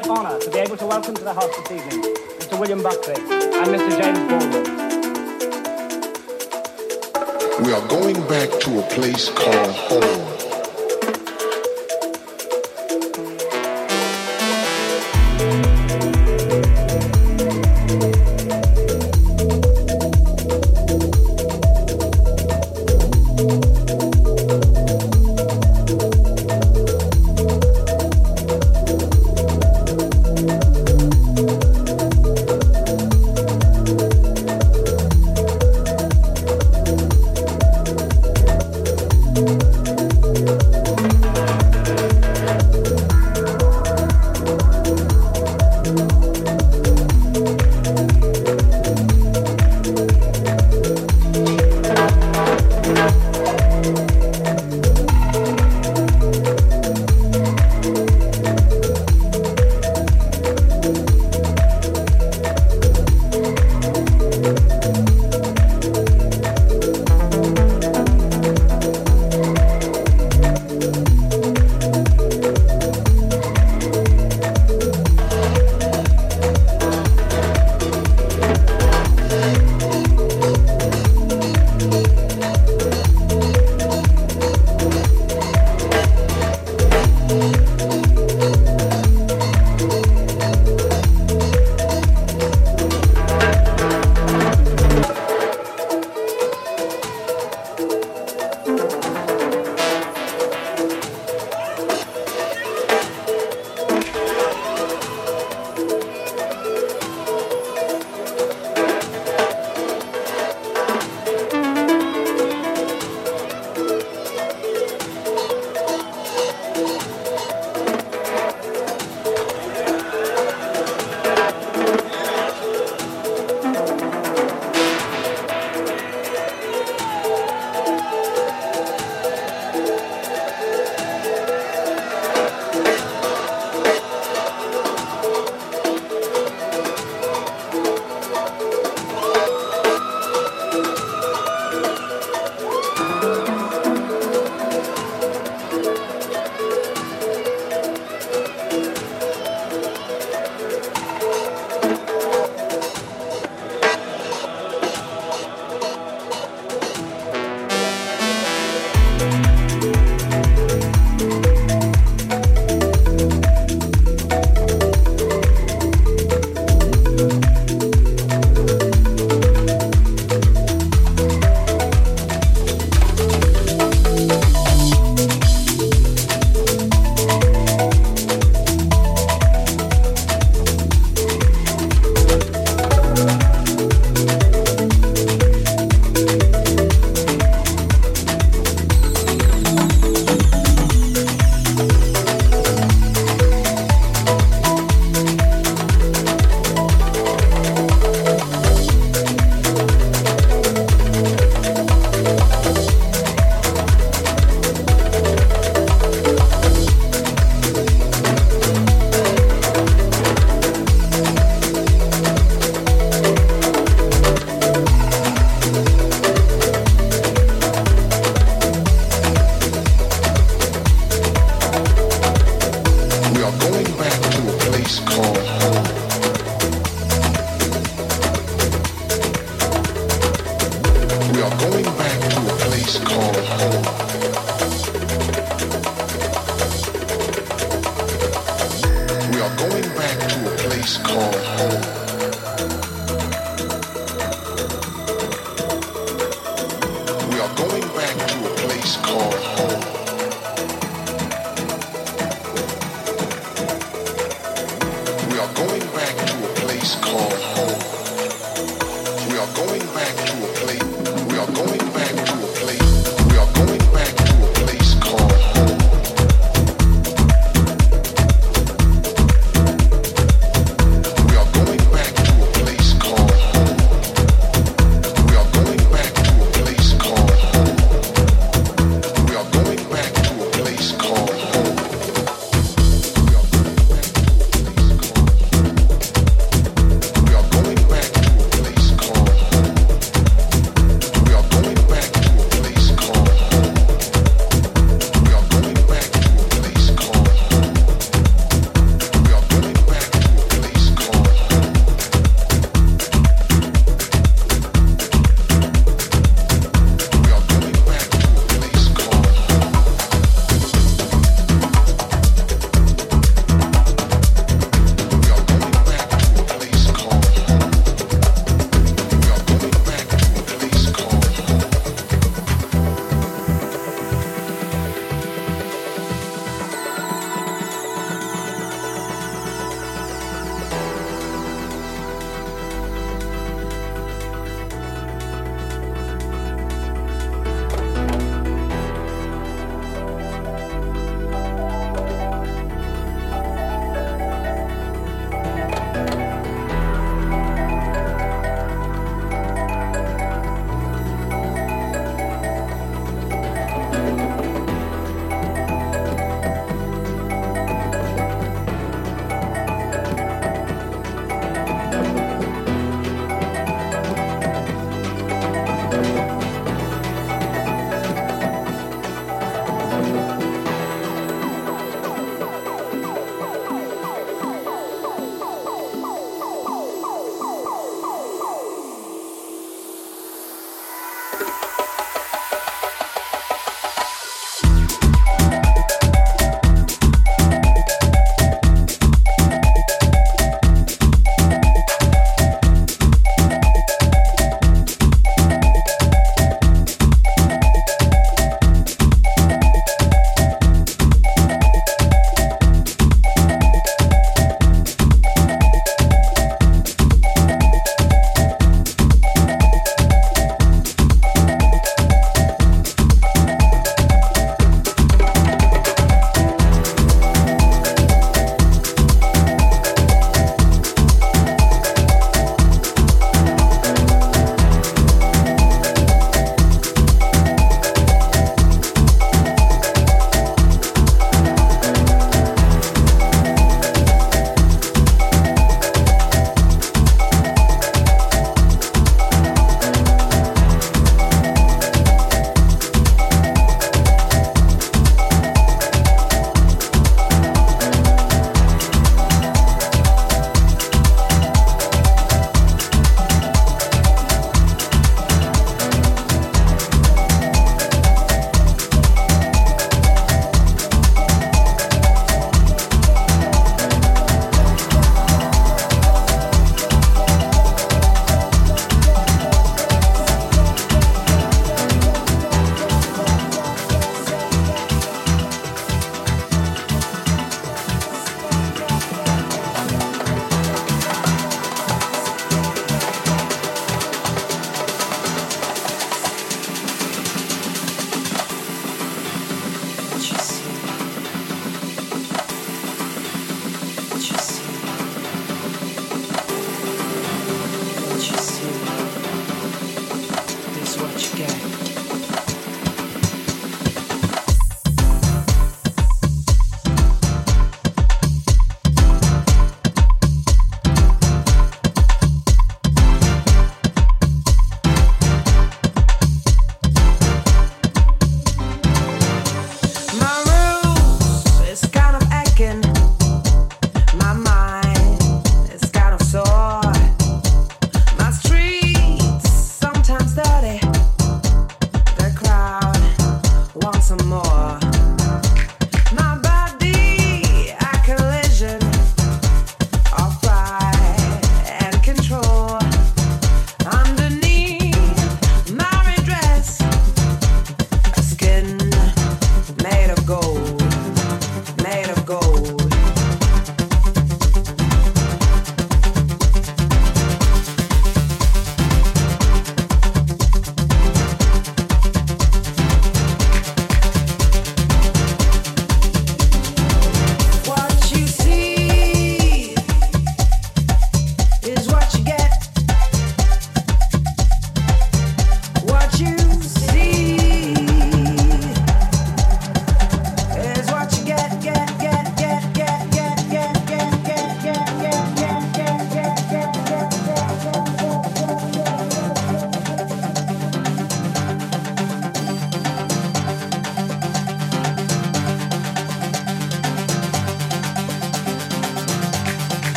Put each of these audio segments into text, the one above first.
great honour to be able to welcome to the house this evening Mr. William Buckley and Mr. James Baldwin. We are going back to a place called home.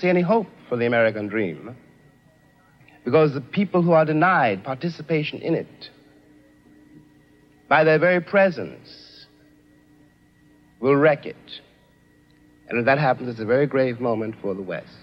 See any hope for the American dream because the people who are denied participation in it by their very presence will wreck it. And if that happens, it's a very grave moment for the West.